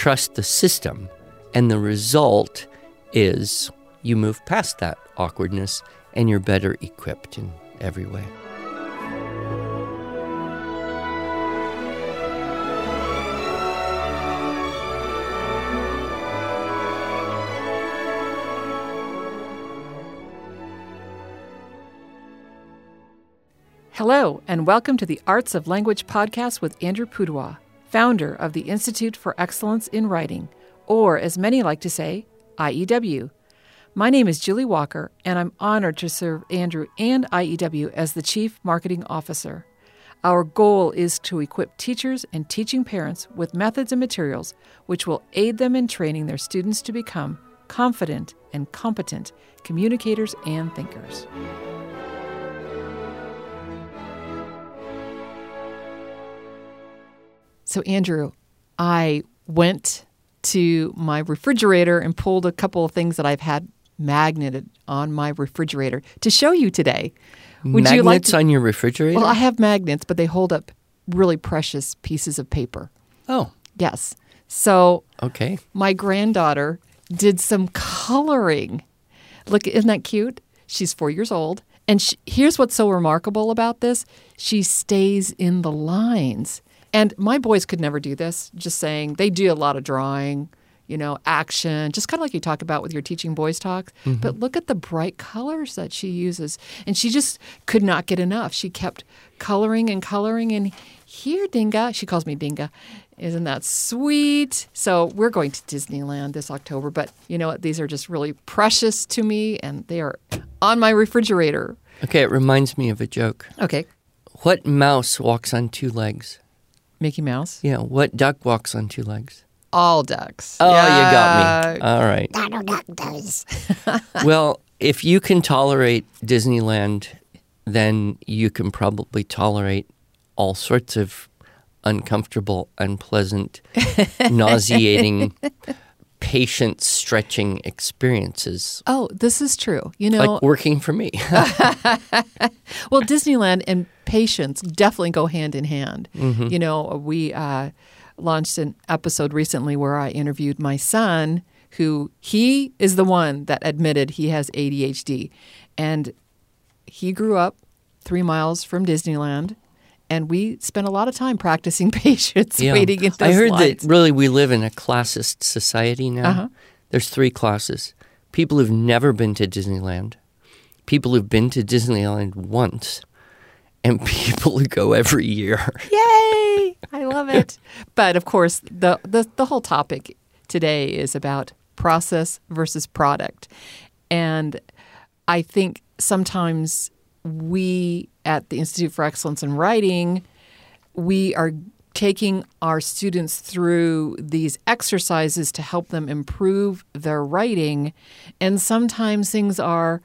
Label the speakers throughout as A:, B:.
A: trust the system. And the result is you move past that awkwardness and you're better equipped in every way.
B: Hello, and welcome to the Arts of Language podcast with Andrew Pudewa, founder of the Institute for Excellence in Writing, or as many like to say, IEW. My name is Julie Walker, and I'm honored to serve Andrew and IEW as the Chief Marketing Officer. Our goal is to equip teachers and teaching parents with methods and materials which will aid them in training their students to become confident and competent communicators and thinkers. So, Andrew, I went to my refrigerator and pulled a couple of things that I've had magneted on my refrigerator to show you today.
A: Would magnets you like to, on your refrigerator?
B: Well, I have magnets, but they hold up really precious pieces of paper.
A: Oh.
B: Yes. So,
A: okay.
B: My granddaughter did some coloring. Look, isn't that cute? She's four years old. And she, here's what's so remarkable about this she stays in the lines. And my boys could never do this, just saying they do a lot of drawing, you know, action, just kind of like you talk about with your teaching boys talks. Mm-hmm. But look at the bright colors that she uses. And she just could not get enough. She kept coloring and coloring. And here, Dinga, she calls me Dinga. Isn't that sweet? So we're going to Disneyland this October. But you know what? These are just really precious to me and they are on my refrigerator.
A: Okay, it reminds me of a joke.
B: Okay.
A: What mouse walks on two legs?
B: Mickey Mouse?
A: Yeah. What duck walks on two legs?
B: All ducks.
A: Oh, yeah. you got me. All right.
C: Donald Duck does.
A: well, if you can tolerate Disneyland, then you can probably tolerate all sorts of uncomfortable, unpleasant, nauseating patient stretching experiences.
B: Oh, this is true. You know,
A: like working for me.
B: well, Disneyland and patience definitely go hand in hand. Mm-hmm. You know, we uh, launched an episode recently where I interviewed my son, who he is the one that admitted he has ADHD, and he grew up three miles from Disneyland and we spend a lot of time practicing patience, yeah. waiting in those
A: I heard
B: lines.
A: that really we live in a classist society now. Uh-huh. There's three classes: people who've never been to Disneyland, people who've been to Disneyland once, and people who go every year.
B: Yay! I love it. but of course, the, the the whole topic today is about process versus product, and I think sometimes we at the Institute for Excellence in Writing, we are taking our students through these exercises to help them improve their writing. And sometimes things are,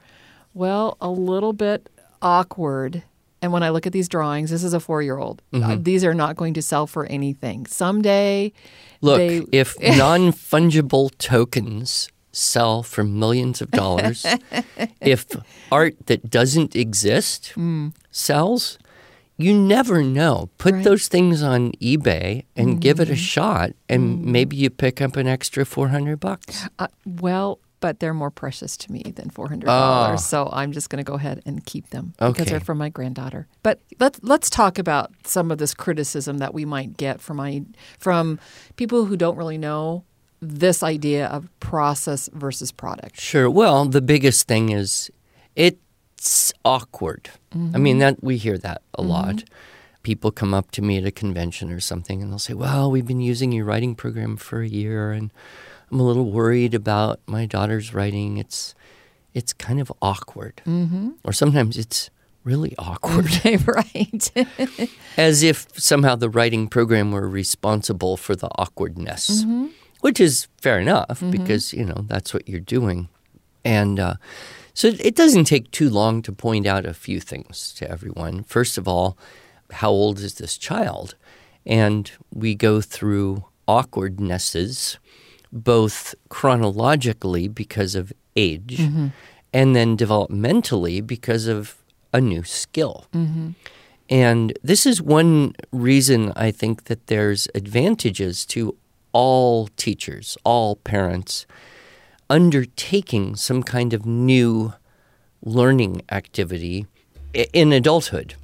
B: well, a little bit awkward. And when I look at these drawings, this is a four year old. Mm-hmm. Uh, these are not going to sell for anything. Someday,
A: look,
B: they...
A: if non fungible tokens sell for millions of dollars. if art that doesn't exist mm. sells, you never know. Put right. those things on eBay and mm-hmm. give it a mm-hmm. shot, and mm. maybe you pick up an extra 400 bucks.
B: Uh, well, but they're more precious to me than four hundred dollars. Oh. So I'm just going to go ahead and keep them
A: okay.
B: because they're from my granddaughter. But let's let's talk about some of this criticism that we might get from my from people who don't really know this idea of process versus product?
A: Sure. Well, the biggest thing is it's awkward. Mm-hmm. I mean, mm-hmm. that we hear that a mm-hmm. lot. People come up to me at a convention or something and they'll say, "Well, we've been using your writing program for a year and I'm a little worried about my daughter's writing. It's it's kind of awkward." Mm-hmm. Or sometimes it's really awkward.
B: right.
A: As if somehow the writing program were responsible for the awkwardness. Mm-hmm which is fair enough mm-hmm. because you know that's what you're doing, and uh, so it doesn't take too long to point out a few things to everyone. First of all, how old is this child? And we go through awkwardnesses, both chronologically because of age, mm-hmm. and then developmentally because of a new skill. Mm-hmm. And this is one reason I think that there's advantages to all teachers, all parents undertaking some kind of new learning activity in adulthood.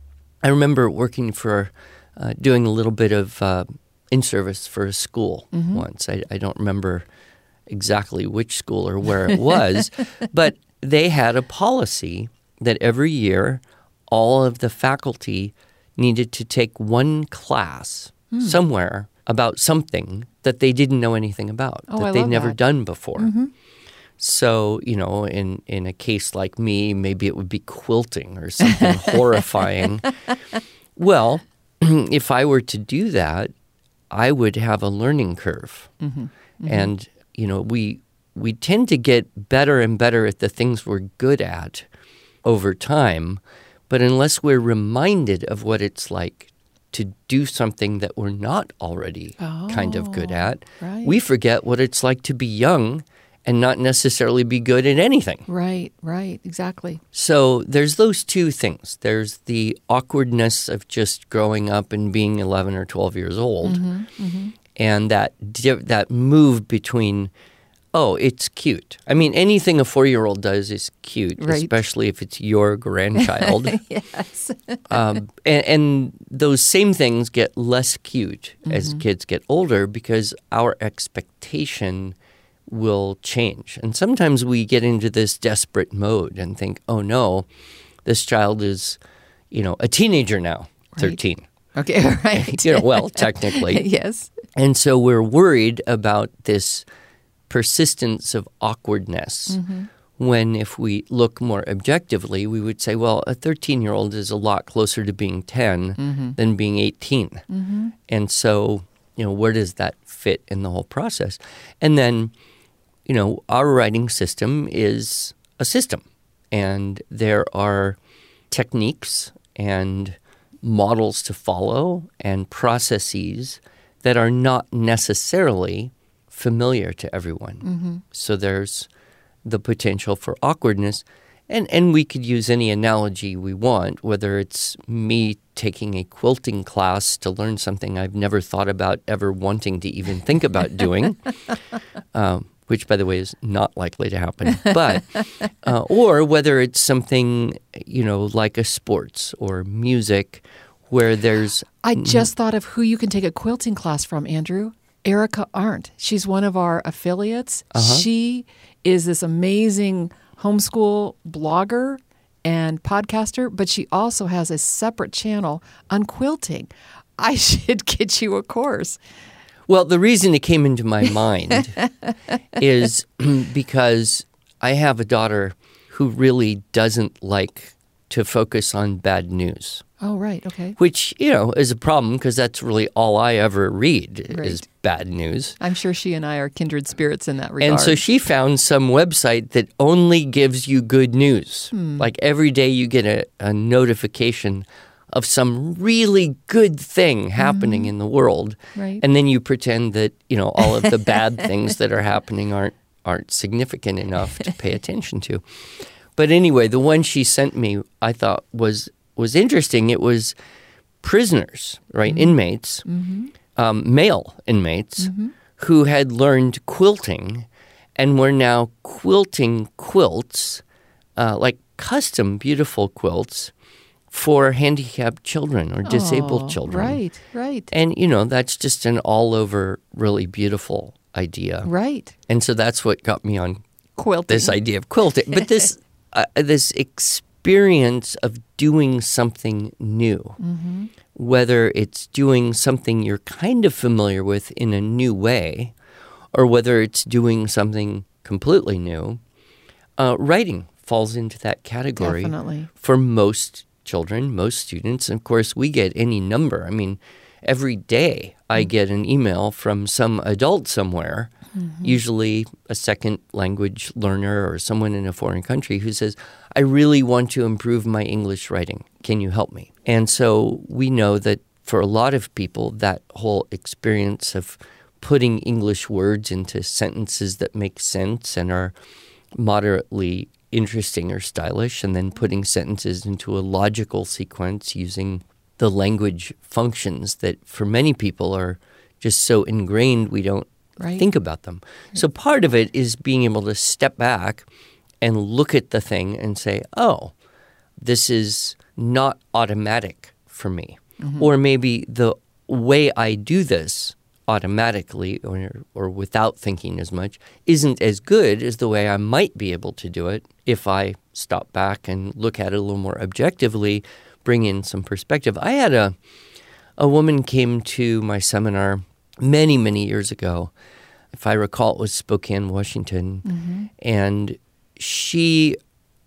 A: I remember working for, uh, doing a little bit of uh, in service for a school once. I, I don't remember exactly which school or where it was, but they had a policy that every year all of the faculty needed to take one class somewhere about something that they didn't know anything about,
B: Oh,
A: that they'd never
B: that.
A: done before. Mm-hmm. So, you know, in, in a case like me, maybe it would be quilting or something horrifying. Well, if I were to do that, I would have a learning curve. Mm-hmm. Mm-hmm. And, you know, we we tend to get better and better at the things we're good at over time, but unless we're reminded of what it's like to do something that we're not already kind of good
B: Oh,
A: at,
B: right.
A: we forget what it's like to be young and not necessarily be good at anything.
B: Right, right, exactly.
A: So there's those two things. There's the awkwardness of just growing up and being 11 or 12 years old,
B: Mm-hmm,
A: and that that move between, oh, it's cute. I mean, anything a four year old does is cute,
B: Right.
A: especially if it's your grandchild.
B: Yes.
A: um, and, and those same things get less cute as kids get older because our expectation will change. And sometimes we get into this desperate mode and think, oh no, this child is, you know, a teenager now,
B: Right.
A: 13.
B: Okay, right.
A: You know, well, technically.
B: yes.
A: And so we're worried about this persistence of awkwardness. Mm-hmm. When, if we look more objectively, we would say, well, a 13 year old is a lot closer to being 10 mm-hmm. than being 18. Mm-hmm. And so, you know, where does that fit in the whole process? And then, you know, our writing system is a system, and there are techniques and models to follow and processes that are not necessarily familiar to everyone. So there's the potential for awkwardness. And, and we could use any analogy we want, whether it's me taking a quilting class to learn something I've never thought about ever wanting to even think about doing, um, which, by the way, is not likely to happen. But, uh, or whether it's something, you know, like a sports or music where there's
B: I just thought of who you can take a quilting class from, Andrew. Erica Arndt. She's one of our affiliates. Uh-huh. She is this amazing homeschool blogger and podcaster, but she also has a separate channel on quilting. I should get you a course.
A: Well, the reason it came into my mind is because I have a daughter who really doesn't like to focus on bad news,
B: Oh, right. Okay.
A: which, you know, is a problem because that's really all I ever read is bad news.
B: I'm sure she and I are kindred spirits in that regard.
A: And so she found some website that only gives you good news.
B: Hmm.
A: Like every day you get a, a notification of some really good thing happening in the world.
B: Right.
A: And then you pretend that, you know, all of the bad things that are happening aren't aren't significant enough to pay attention to. But anyway, the one she sent me I thought was was interesting. It was prisoners, right? Inmates, um, male inmates who had learned quilting and were now quilting quilts, uh, like custom beautiful quilts for handicapped children or disabled
B: Oh,
A: children.
B: Right, right,
A: And, you know, that's just an all over really beautiful idea.
B: right.
A: And so that's what got me on
B: Quilting.
A: this idea of quilting. But this uh, this experience of doing something new, whether it's doing something you're kind of familiar with in a new way, or whether it's doing something completely new, uh, writing falls into that category
B: Definitely.
A: for most children, most students. Of course, we get any number. I mean, every day I mm. get an email from some adult somewhere, mm-hmm. usually a second language learner or someone in a foreign country, who says, I really want to improve my English writing. Can you help me? And so we know that for a lot of people, that whole experience of putting English words into sentences that make sense and are moderately interesting or stylish, and then putting sentences into a logical sequence using the language functions that for many people are just so ingrained we don't
B: Right.
A: think about them. So part of it is being able to step back and look at the thing and say, "Oh, this is not automatic for me." Mm-hmm. Or maybe the way I do this automatically or, or without thinking as much isn't as good as the way I might be able to do it if I stop back and look at it a little more objectively, bring in some perspective. I had a a woman came to my seminar many, many years ago. If I recall, it was Spokane, Washington. Mm-hmm. And she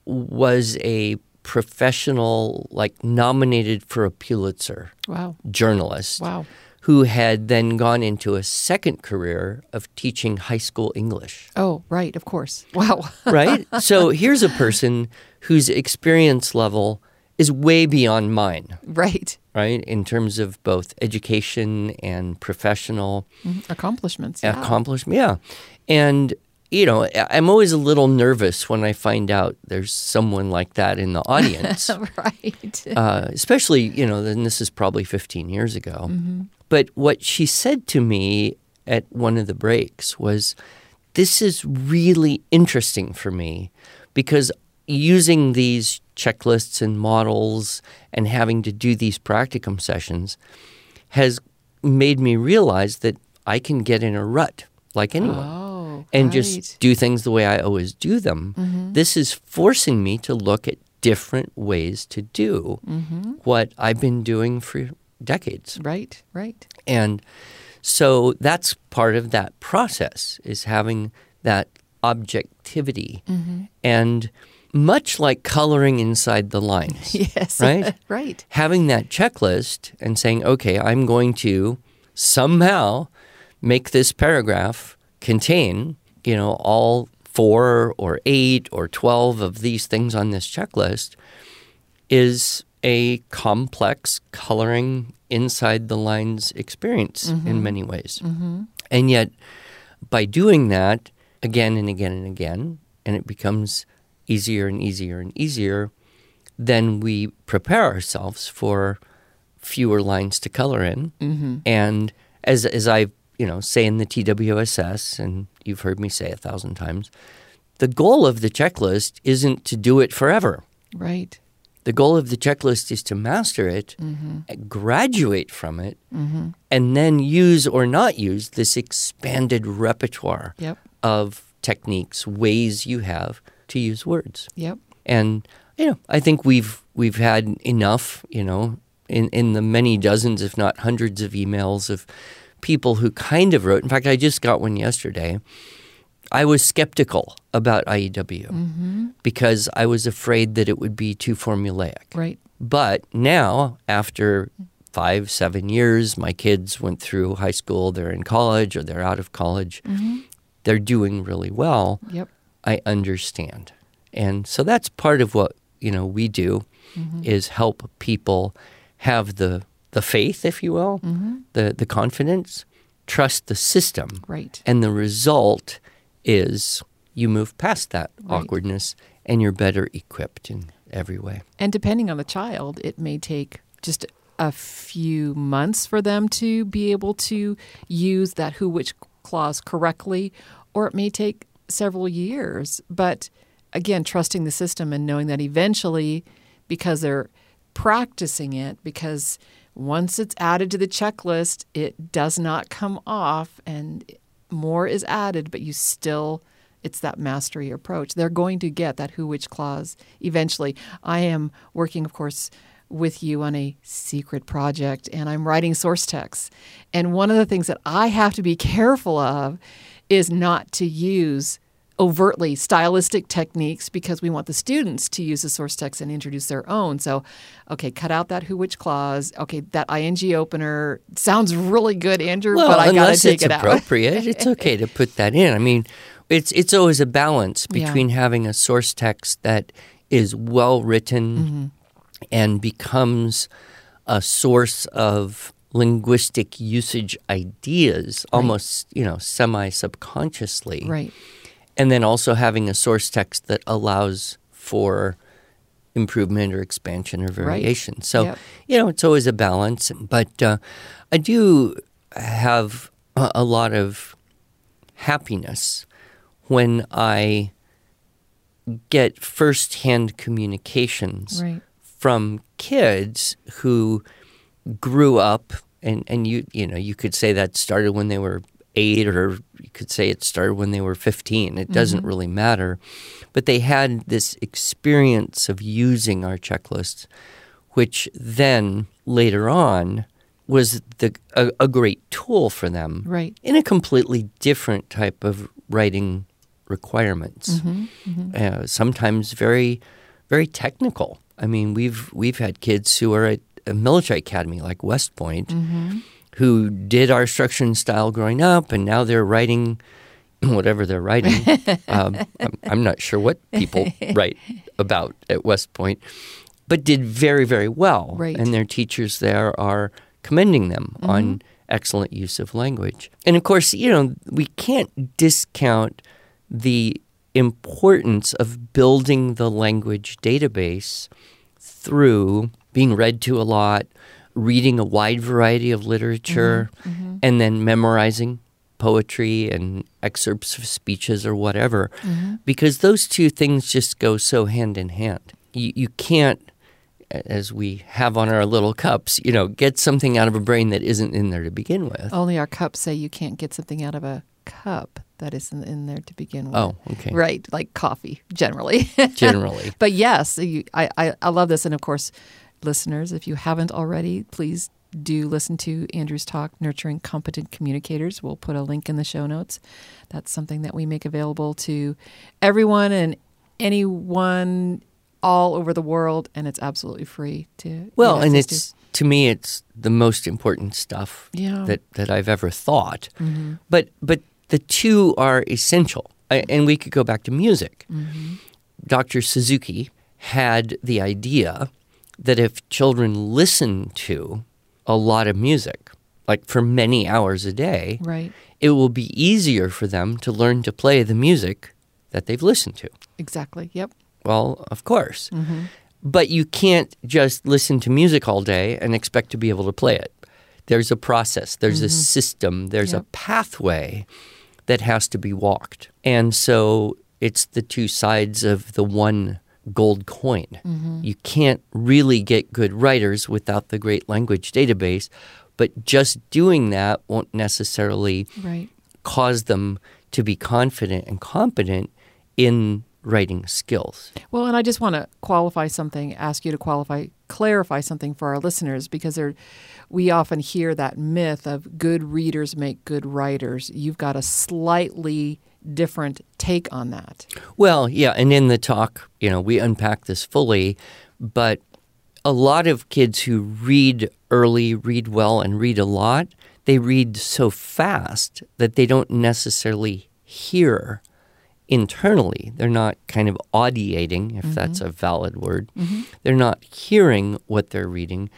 A: was a professional, like nominated for a Pulitzer
B: Wow.
A: journalist
B: Wow.
A: who had then gone into a second career of teaching high school English.
B: Oh, right. Of course. Wow.
A: Right? so here's a person whose experience level is way beyond mine,
B: right.
A: right? In terms of both education and professional
B: Mhm. Accomplishments. Yeah.
A: accomplishment. Yeah. And, you know, I'm always a little nervous when I find out there's someone like that in the audience.
B: right.
A: uh, especially you know, and this is probably 15 years ago. But what she said to me at one of the breaks was, "This is really interesting for me because using these checklists and models and having to do these practicum sessions has made me realize that I can get in a rut like anyone."
B: Oh,
A: and
B: right.
A: just do things the way I always do them. Mm-hmm. This is forcing me to look at different ways to do mm-hmm. what I've been doing for decades.
B: right, right.
A: And so that's part of that process is having that objectivity. Mm-hmm. And much like coloring inside the lines,
B: Yes.
A: Right?
B: right.
A: having that checklist and saying, okay, I'm going to somehow make this paragraph contain, you know, all four or eight or 12 of these things on this checklist is a complex coloring inside the lines experience in mm-hmm. many ways. Mm-hmm. And yet, by doing that again and again and again, and it becomes easier and easier and easier, then we prepare ourselves for fewer lines to color in. Mm-hmm. And as as I you know say in the TWSS, and you've heard me say a thousand times, the goal of the checklist isn't to do it forever.
B: Right.
A: The goal of the checklist is to master it, mm-hmm. graduate from it, mm-hmm. and then use or not use this expanded repertoire
B: Yep.
A: of techniques, ways you have to use words.
B: Yep.
A: And you know, I think we've we've had enough, you know, in, in the many dozens, if not hundreds of emails of people who kind of wrote. In fact, I just got one yesterday. I was skeptical about IEW mm-hmm. because I was afraid that it would be too formulaic.
B: Right.
A: But now, after five, seven years, my kids went through high school, they're in college or they're out of college, mm-hmm. they're doing really well.
B: Yep.
A: I understand. And so that's part of what, you know, we do mm-hmm. is help people have the the faith, if you will, mm-hmm. the the confidence, trust the system.
B: Right.
A: And the result is you move past that
B: Right.
A: awkwardness and you're better equipped in every way.
B: And depending on the child, it may take just a few months for them to be able to use that who which clause correctly, or it may take several years. But again, trusting the system and knowing that eventually, because they're practicing it, because once it's added to the checklist, it does not come off and more is added, but you still it's that mastery approach. They're going to get that who which clause eventually. I am working, of course, with you on a secret project and I'm writing source texts. And one of the things that I have to be careful of is not to use overtly stylistic techniques because we want the students to use the source text and introduce their own. So, okay, cut out that who which clause. Okay, that ing opener sounds really good, Andrew,
A: Well,
B: but I got to
A: unless
B: take
A: it's
B: it out.
A: appropriate, it's okay to put that in. I mean, it's it's always a balance
B: Yeah.
A: between having a source text that is well written
B: Mm-hmm.
A: and becomes a source of linguistic usage ideas, almost you know semi subconsciously,
B: Right.
A: and then also having a source text that allows for improvement or expansion or variation. So,
B: Yep.
A: you know, it's always a balance. But uh, I do have a, a lot of happiness when I get firsthand communications
B: Right.
A: from kids who grew up and, and you you know you could say that started when they were eight or you could say it started when they were 15 it doesn't mm-hmm. really matter. But they had this experience of using our checklists which then later on was the a, a great tool for them
B: Right.
A: in a completely different type of writing requirements. Mm-hmm. Mm-hmm. Uh, sometimes very very technical. I mean we've we've had kids who are at a military academy like west point who did our structure and style growing up and now they're writing whatever they're writing. Um, I'm, I'm not sure what people write about at west point but did very very well.
B: Right.
A: and their teachers there are commending them on excellent use of language. And of course you know we can't discount the importance of building the language database through being read to a lot, reading a wide variety of literature, mm-hmm. Mm-hmm. and then memorizing poetry and excerpts of speeches or whatever, mm-hmm. because those two things just go so hand in hand. You, you can't, as we have on our little cups, you know, get something out of a brain that isn't in there to begin with.
B: Only our cups say you can't get something out of a cup that isn't in there to begin with.
A: Oh, okay.
B: Right, like coffee, generally.
A: Generally.
B: but yes, you, I, I, I love this. And of course, listeners, if you haven't already, please do listen to Andrew's talk, Nurturing Competent Communicators. We'll put a link in the show notes. That's something that we make available to everyone and anyone all over the world. And it's absolutely free to.
A: Well, and
B: access to.
A: it's to me, it's the most important stuff
B: Yeah.
A: that that I've ever thought. Mm-hmm. But but the two are essential, I, and we could go back to music. Mm-hmm. Dr. Suzuki had the idea that if children listen to a lot of music, like for many hours a day,
B: Right.
A: it will be easier for them to learn to play the music that they've listened to.
B: Exactly. Yep.
A: Well, of course. Mm-hmm. But you can't just listen to music all day and expect to be able to play it. There's a process, there's a mm-hmm. system, there's
B: Yep.
A: a pathway that has to be walked. And so it's the two sides of the one gold coin. Mm-hmm. You can't really get good writers without the great language database, but just doing that won't necessarily
B: Right.
A: cause them to be confident and competent in writing skills.
B: Well, and I just want to qualify something, ask you to qualify, clarify something for our listeners because there, we often hear that myth of good readers make good writers. You've got a slightly different take on that.
A: Well, yeah, and in the talk, you know, we unpack this fully, but a lot of kids who read early, read well, and read a lot, they read so fast that they don't necessarily hear internally. They're not kind of audiating, if mm-hmm. that's a valid word. Mm-hmm. They're not hearing what they're reading.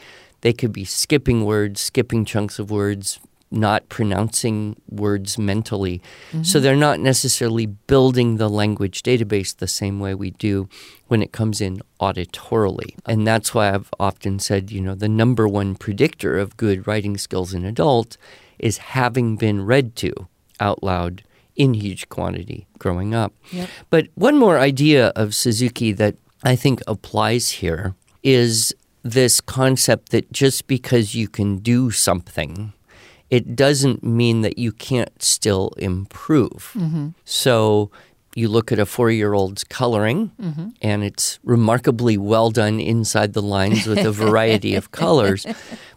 A: They could be skipping words, skipping chunks of words, not pronouncing words mentally. So mm-hmm. they're not necessarily building the language database the same way we do when it comes in auditorily. And that's why I've often said, you know, the number one predictor of good writing skills in adult is having been read to out loud in huge quantity growing up.
B: Yep.
A: But one more idea of Suzuki that I think applies here is this concept that just because you can do something, it doesn't mean that you can't still improve. Mm-hmm. So you look at a four year old's coloring, mm-hmm. and it's remarkably well done inside the lines with a variety of colors.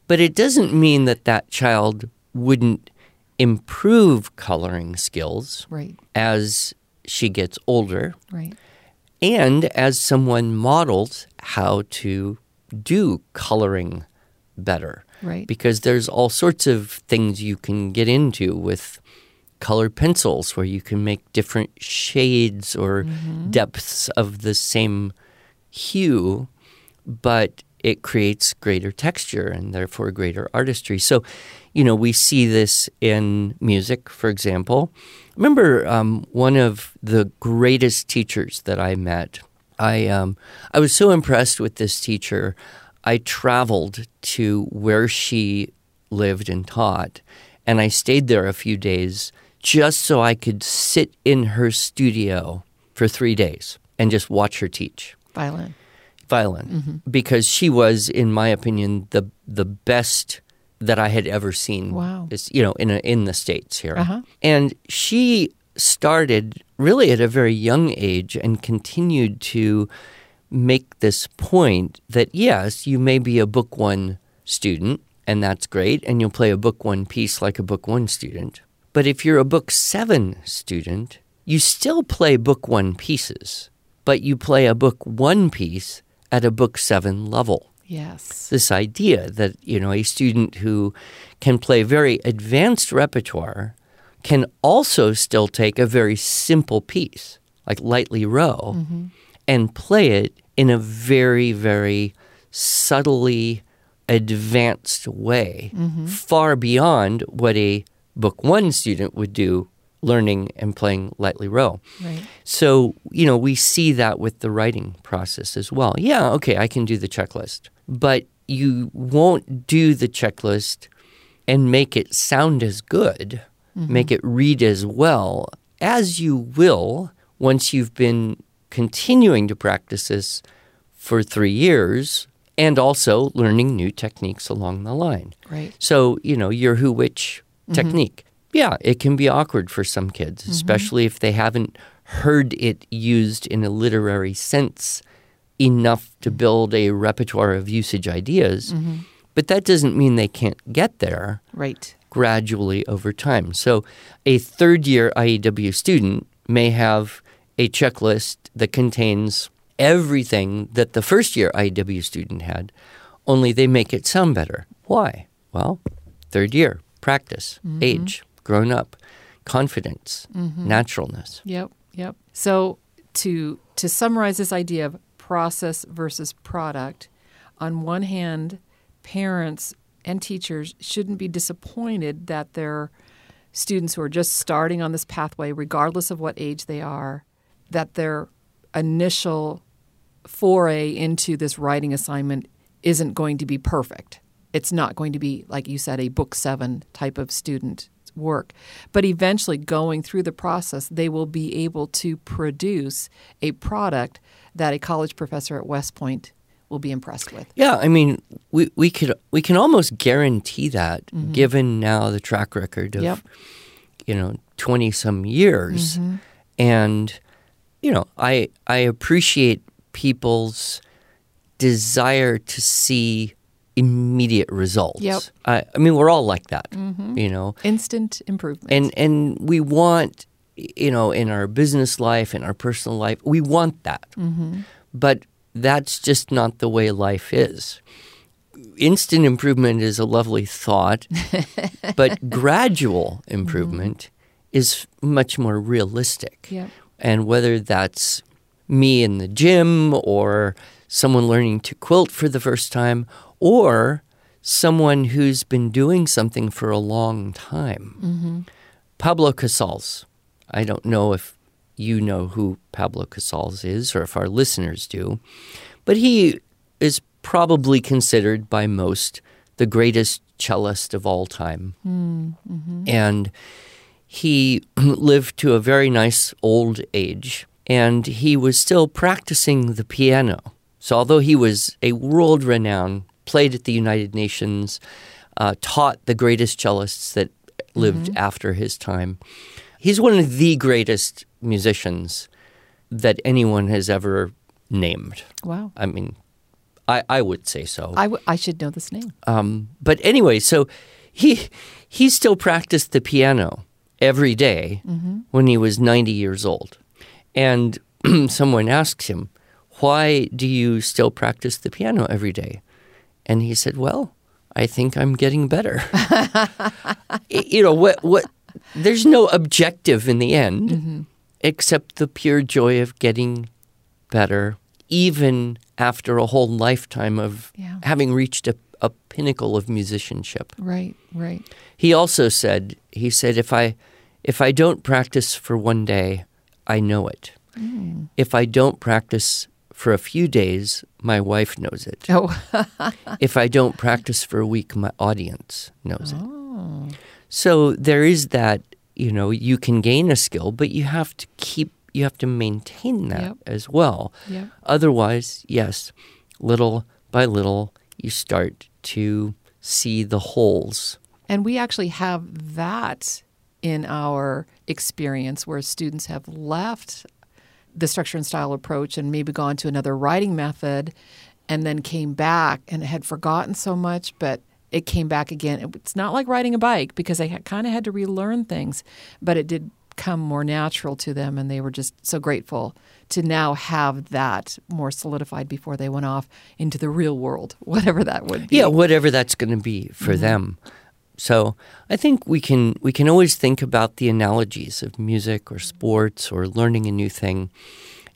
A: But it doesn't mean that that child wouldn't improve coloring skills
B: Right.
A: as she gets older
B: Right.
A: and as someone models how to do coloring better.
B: Right.
A: Because there's all sorts of things you can get into with colored pencils where you can make different shades or depths of the same hue, but it creates greater texture and therefore greater artistry. So, you know, we see this in music, for example. Remember um, one of the greatest teachers that I met. I um, I was so impressed with this teacher. I traveled to where she lived and taught, and I stayed there a few days just so I could sit in her studio for three days and just watch her teach
B: Violin.
A: violin because she was, in my opinion, the the best that I had ever seen.
B: Wow.
A: is, you know, in a, in the states here,
B: Uh-huh.
A: and she started really at a very young age and continued to make this point that yes, you may be a book one student, and that's great, and you'll play a book one piece like a book one student. But if you're a book seven student, you still play book one pieces, but you play a book one piece at a book seven level
B: Yes.
A: this idea that you know a student who can play very advanced repertoire can also still take a very simple piece like lightly row mm-hmm. And play it in a very very subtly advanced way mm-hmm. far beyond what a book 1 student would do learning and playing lightly row
B: Right.
A: so, you know, we see that with the writing process as well. Yeah, okay, I can do the checklist, but you won't do the checklist and make it sound as good, mm-hmm. make it read as well as you will once you've been continuing to practice this for three years and also learning new techniques along the line.
B: Right.
A: So, you know, your who which mm-hmm. technique. Yeah, it can be awkward for some kids, mm-hmm. especially if they haven't heard it used in a literary sense enough to build a repertoire of usage ideas. Mm-hmm. But that doesn't mean they can't get there
B: Right.
A: gradually over time. So, a third year IEW student may have a checklist that contains everything that the first year IEW student had, only they make it sound better. Why? Well, third year, practice, mm-hmm. age, grown up, confidence, mm-hmm. naturalness.
B: Yep, yep. So to to summarize this idea of process versus product, on one hand, parents and teachers shouldn't be disappointed that their students who are just starting on this pathway, regardless of what age they are, that their initial foray into this writing assignment isn't going to be perfect. It's not going to be, like you said, a book seven type of student work. But eventually, going through the process, they will be able to produce a product that a college professor at West Point will be impressed with.
A: Yeah, I mean, we, we could we can almost guarantee that mm-hmm. given now the track record of
B: Yep.
A: you know twenty some years, mm-hmm. and you know I I appreciate people's desire to see immediate results.
B: Yep.
A: I, I mean, we're all like that, mm-hmm. you know,
B: Instant improvement.
A: and and we want you know in our business life in our personal life we want that mm-hmm. but that's just not the way life is instant improvement is a lovely thought but gradual improvement mm-hmm. is much more realistic
B: Yep.
A: And whether that's me in the gym or someone learning to quilt for the first time or someone who's been doing something for a long time. Mm-hmm. Pablo Casals. I don't know if you know who Pablo Casals is or if our listeners do, but he is probably considered by most the greatest cellist of all time. Hmm, mm-hmm. And he lived to a very nice old age and he was still practicing the piano. So, although he was a world renowned, played at the United Nations, uh, taught the greatest cellists that lived after his time, he's one of the greatest musicians that anyone has ever named.
B: wow.
A: I mean, I, I would say so.
B: I, w- I should know this name.
A: Um, but anyway, so he he still practiced the piano every day mm-hmm. when he was 90 years old. And someone asked him, "Why do you still practice the piano every day?" And he said, "Well, I think I'm getting better." You know what what there's no objective in the end mm-hmm. except the pure joy of getting better even after a whole lifetime of
B: Yeah.
A: having reached a, a pinnacle of musicianship.
B: Right, right.
A: He also said, he said, if I, if I don't practice for one day, I know it. Mm. If I don't practice for a few days, my wife knows it.
B: Oh,
A: if I don't practice for a week, my audience knows it. Oh. So there is that, you know, you can gain a skill, but you have to keep, you have to maintain that
B: Yep.
A: as well.
B: Yep.
A: Otherwise, yes, little by little, you start to see the holes.
B: And we actually have that in our experience where students have left the structure and style approach and maybe gone to another writing method and then came back and had forgotten so much, but it came back again. It's not like riding a bike because they kind of had to relearn things, but it did come more natural to them and they were just so grateful to now have that more solidified before they went off into the real world, whatever that would be.
A: Yeah, whatever that's going to be for mm-hmm. them. So I think we can we can always think about the analogies of music or mm-hmm. sports or learning a new thing,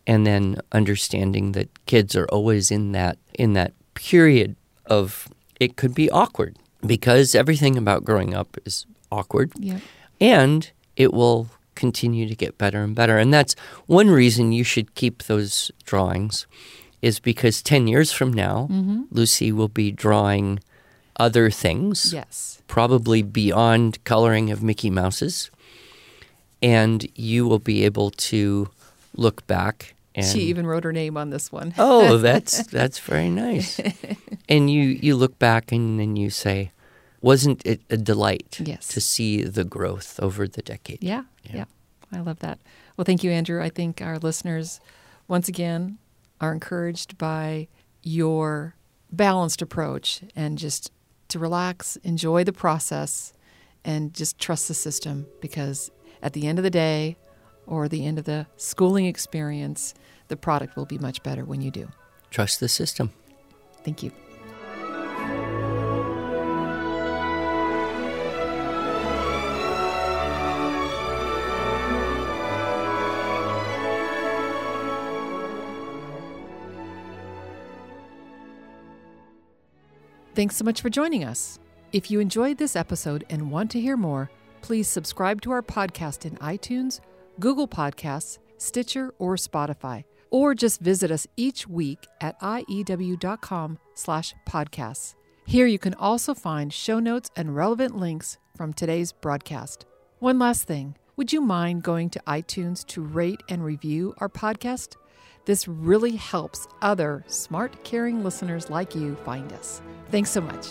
A: and then understanding that kids are always in that in that period of it could be awkward because everything about growing up is awkward,
B: Yeah.
A: and it will continue to get better and better. And that's one reason you should keep those drawings, is because ten years from now, mm-hmm. Lucy will be drawing other things
B: Yes.
A: probably beyond coloring of Mickey Mouses, and you will be able to look back and
B: She even wrote her name on this one.
A: oh, that's that's very nice. and you you look back and then you say, wasn't it a delight
B: Yes.
A: to see the growth over the decade?
B: Yeah, yeah, I love that. Well, thank you, Andrew. I think our listeners, once again, are encouraged by your balanced approach and just to relax, enjoy the process, and just trust the system because at the end of the day or the end of the schooling experience, the product will be much better when you do.
A: Trust the system.
B: Thank you. Thanks so much for joining us. If you enjoyed this episode and want to hear more, please subscribe to our podcast in iTunes, Google Podcasts, Stitcher, or Spotify, or just visit us each week at iew.com slash podcasts. Here you can also find show notes and relevant links from today's broadcast. One last thing. Would you mind going to iTunes to rate and review our podcast? This really helps other smart, caring listeners like you find us. Thanks so much.